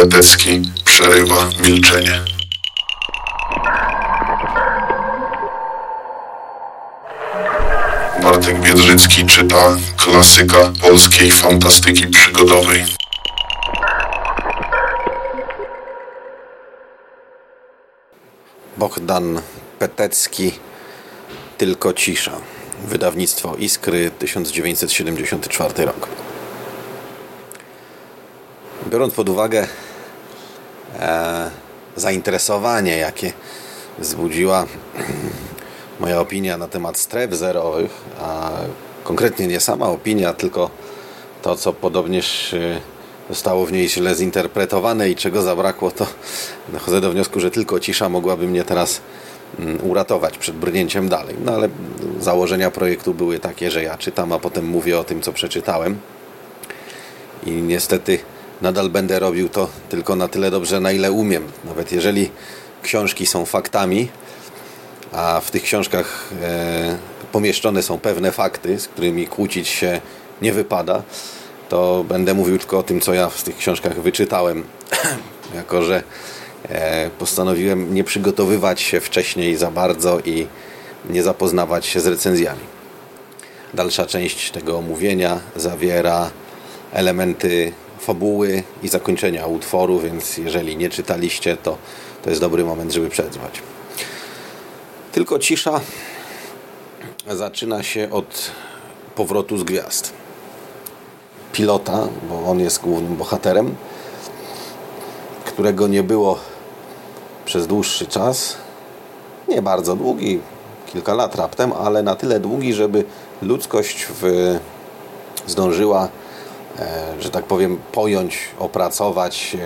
Petecki przerywa milczenie. Bartek Biedrzycki czyta klasyka polskiej fantastyki przygodowej. Bohdan Petecki Tylko cisza. Wydawnictwo Iskry 1974 rok. Biorąc pod uwagę zainteresowanie, jakie wzbudziła moja opinia na temat stref zerowych, a konkretnie nie sama opinia, tylko to, co podobnież e, zostało w niej źle zinterpretowane i czego zabrakło, to dochodzę do wniosku, że tylko cisza mogłaby mnie teraz mm, uratować przed brnięciem dalej. No ale założenia projektu były takie, że ja czytam, a potem mówię o tym, co przeczytałem. I niestety nadal będę robił to tylko na tyle dobrze, na ile umiem. Nawet jeżeli książki są faktami, a w tych książkach e, pomieszczone są pewne fakty, z którymi kłócić się nie wypada, to będę mówił tylko o tym, co ja w tych książkach wyczytałem, jako że e, postanowiłem nie przygotowywać się wcześniej za bardzo i nie zapoznawać się z recenzjami. Dalsza część tego omówienia zawiera elementy fabuły i zakończenia utworu, więc jeżeli nie czytaliście, to to jest dobry moment, żeby przetrwać. Tylko cisza zaczyna się od powrotu z gwiazd. Pilota, bo on jest głównym bohaterem, którego nie było przez dłuższy czas. Nie bardzo długi, kilka lat raptem, ale na tyle długi, żeby ludzkość w, zdążyła, że tak powiem, pojąć, opracować,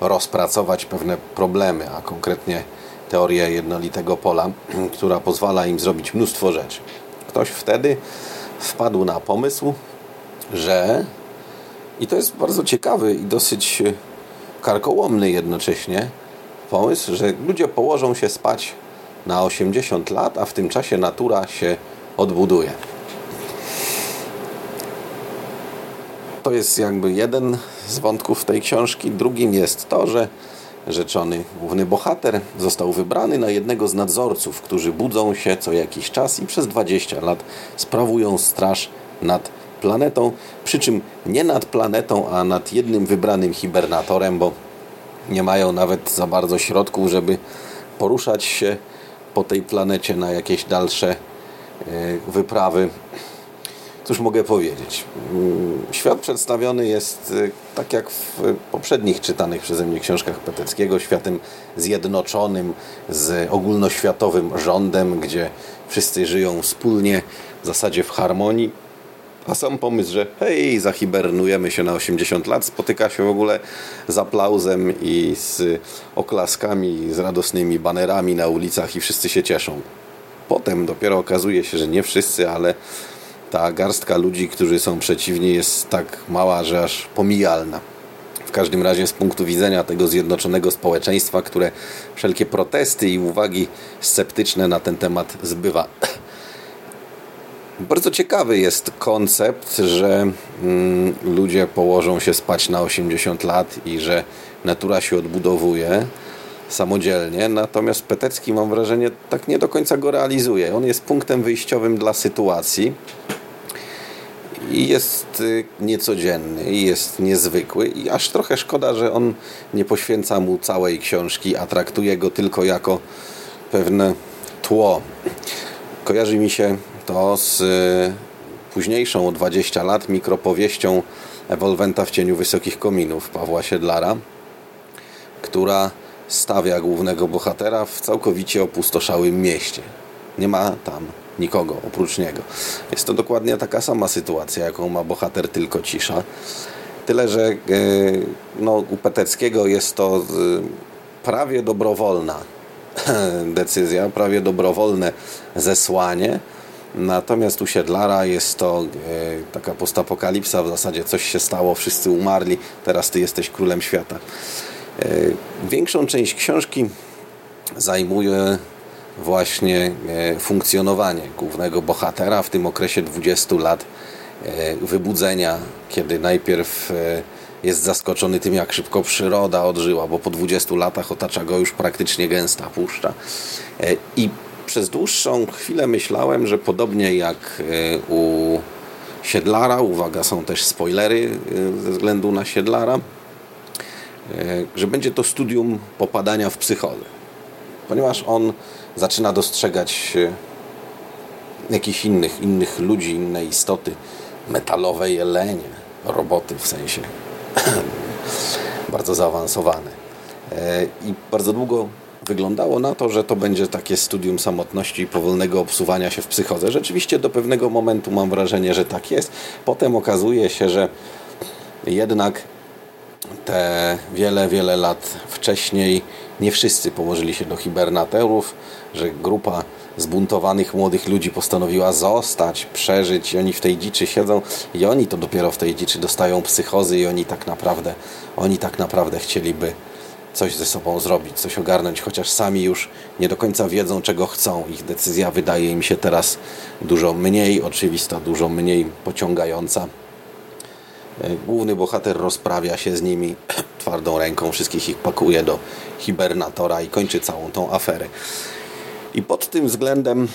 rozpracować pewne problemy, a konkretnie teorię jednolitego pola, która pozwala im zrobić mnóstwo rzeczy. Ktoś wtedy wpadł na pomysł, że i to jest bardzo ciekawy i dosyć karkołomny jednocześnie pomysł, że ludzie położą się spać na 80 lat, a w tym czasie natura się odbuduje. To jest jakby jeden z wątków tej książki. Drugim jest to, że rzeczony główny bohater został wybrany na jednego z nadzorców, którzy budzą się co jakiś czas i przez 20 lat sprawują straż nad planetą, przy czym nie nad planetą, a nad jednym wybranym hibernatorem, bo nie mają nawet za bardzo środków, żeby poruszać się po tej planecie na jakieś dalsze e, wyprawy. Cóż mogę powiedzieć? Mm, świat przedstawiony jest e, tak jak w poprzednich czytanych przeze mnie książkach Peteckiego, światem zjednoczonym z ogólnoświatowym rządem, gdzie wszyscy żyją wspólnie, w zasadzie w harmonii. A sam pomysł, że hej, zahibernujemy się na 80 lat, spotyka się w ogóle z aplauzem i z oklaskami, z radosnymi banerami na ulicach i wszyscy się cieszą. Potem dopiero okazuje się, że nie wszyscy, ale ta garstka ludzi, którzy są przeciwni jest tak mała, że aż pomijalna. W każdym razie z punktu widzenia tego zjednoczonego społeczeństwa, które wszelkie protesty i uwagi sceptyczne na ten temat zbywa. Bardzo ciekawy jest koncept, że mm, ludzie położą się spać na 80 lat i że natura się odbudowuje samodzielnie, natomiast Petecki mam wrażenie tak nie do końca go realizuje. On jest punktem wyjściowym dla sytuacji i jest y, niecodzienny, jest niezwykły i aż trochę szkoda, że on nie poświęca mu całej książki, a traktuje go tylko jako pewne tło. Kojarzy mi się to z y, późniejszą o 20 lat mikropowieścią Ewolwenta w cieniu wysokich kominów Pawła Siedlara, która stawia głównego bohatera w całkowicie opustoszałym mieście. Nie ma tam nikogo oprócz niego. Jest to dokładnie taka sama sytuacja, jaką ma bohater tylko cisza. Tyle, że e, no, u Peteckiego jest to e, prawie dobrowolna decyzja, prawie dobrowolne zesłanie. Natomiast u Siedlara jest to e, taka postapokalipsa, w zasadzie coś się stało, wszyscy umarli, teraz ty jesteś królem świata. Większą część książki zajmuje właśnie e, funkcjonowanie głównego bohatera w tym okresie 20 lat e, wybudzenia, kiedy najpierw e, jest zaskoczony tym, jak szybko przyroda odżyła, bo po 20 latach otacza go już praktycznie gęsta puszcza. I przez dłuższą chwilę myślałem, że podobnie jak u Siedlara, uwaga, są też spoilery ze względu na Siedlara, że będzie to studium popadania w psychozę. Ponieważ on zaczyna dostrzegać jakichś innych, innych ludzi, inne istoty, metalowe jelenie, roboty w sensie bardzo zaawansowane. E, I bardzo długo wyglądało na to, że to będzie takie studium samotności i powolnego obsuwania się w psychodze. Rzeczywiście do pewnego momentu mam wrażenie, że tak jest. Potem okazuje się, że jednak te wiele, wiele lat wcześniej nie wszyscy położyli się do hibernatorów, że grupa zbuntowanych młodych ludzi postanowiła zostać, przeżyć i oni w tej dziczy siedzą i oni to dopiero w tej dziczy dostają psychozy i oni tak naprawdę, oni tak naprawdę chcieliby coś ze sobą zrobić, coś ogarnąć, chociaż sami już nie do końca wiedzą, czego chcą. Ich decyzja wydaje im się teraz dużo mniej oczywista, dużo mniej pociągająca. E, główny bohater rozprawia się z nimi twardą ręką, wszystkich ich pakuje do hibernatora i kończy całą tą aferę. I pod tym względem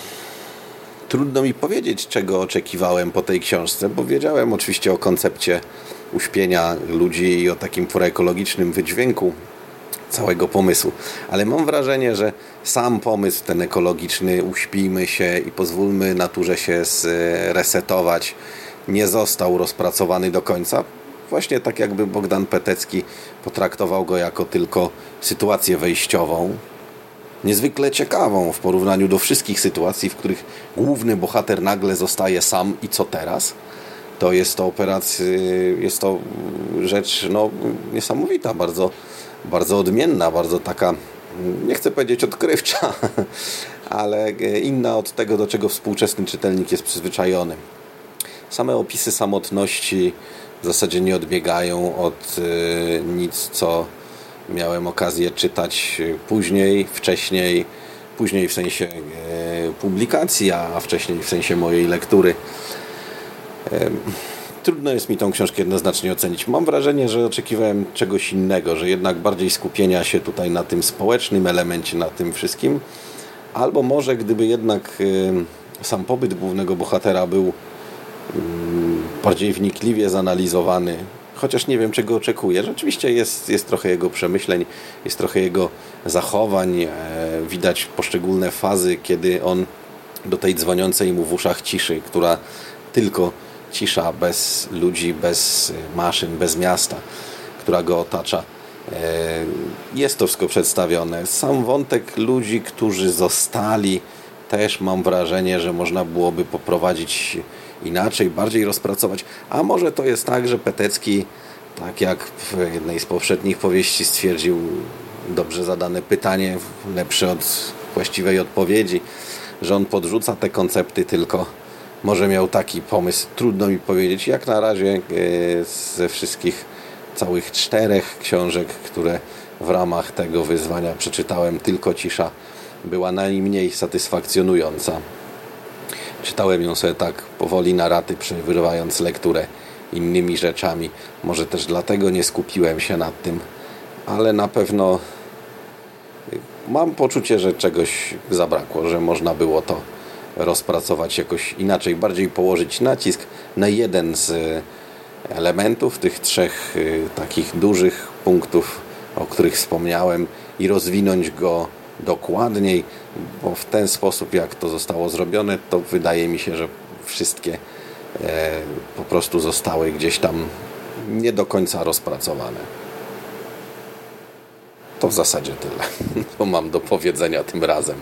trudno mi powiedzieć, czego oczekiwałem po tej książce, bo wiedziałem oczywiście o koncepcie uśpienia ludzi i o takim proekologicznym wydźwięku całego pomysłu. Ale mam wrażenie, że sam pomysł ten ekologiczny, uśpijmy się i pozwólmy naturze się zresetować, nie został rozpracowany do końca. Właśnie tak jakby Bogdan Petecki potraktował go jako tylko sytuację wejściową, niezwykle ciekawą w porównaniu do wszystkich sytuacji, w których główny bohater nagle zostaje sam i co teraz? To jest to operacja, jest to rzecz no, niesamowita, bardzo, bardzo odmienna, bardzo taka, nie chcę powiedzieć odkrywcza, ale inna od tego, do czego współczesny czytelnik jest przyzwyczajony. Same opisy samotności w zasadzie nie odbiegają od y, nic, co miałem okazję czytać później, wcześniej, później w sensie e, publikacji, a wcześniej w sensie mojej lektury. Trudno jest mi tą książkę jednoznacznie ocenić. Mam wrażenie, że oczekiwałem czegoś innego, że jednak bardziej skupienia się tutaj na tym społecznym elemencie, na tym wszystkim. Albo może gdyby jednak sam pobyt głównego bohatera był mm, bardziej wnikliwie zanalizowany, chociaż nie wiem, czego oczekuję. Rzeczywiście jest, jest trochę jego przemyśleń, jest trochę jego zachowań. E, widać poszczególne fazy, kiedy on do tej dzwoniącej mu w uszach ciszy, która tylko cisza, bez ludzi, bez maszyn, bez miasta, która go otacza. E, jest to wszystko przedstawione. Sam wątek ludzi, którzy zostali, też mam wrażenie, że można byłoby poprowadzić inaczej, bardziej rozpracować. A może to jest tak, że Petecki, tak jak w jednej z poprzednich powieści stwierdził, dobrze zadane pytanie, lepsze od właściwej odpowiedzi, że on podrzuca te koncepty tylko. Może miał taki pomysł, trudno mi powiedzieć. Jak na razie e, ze wszystkich całych czterech książek, które w ramach tego wyzwania przeczytałem, tylko cisza była najmniej satysfakcjonująca. Czytałem ją sobie tak powoli na raty, przerywając lekturę innymi rzeczami. Może też dlatego nie skupiłem się nad tym, ale na pewno mam poczucie, że czegoś zabrakło, że można było to rozpracować jakoś inaczej, bardziej położyć nacisk na jeden z elementów tych trzech y, takich dużych punktów, o których wspomniałem i rozwinąć go dokładniej, bo w ten sposób, jak to zostało zrobione, to wydaje mi się, że wszystkie e, po prostu zostały gdzieś tam nie do końca rozpracowane. To w zasadzie tyle, co mam do powiedzenia tym razem.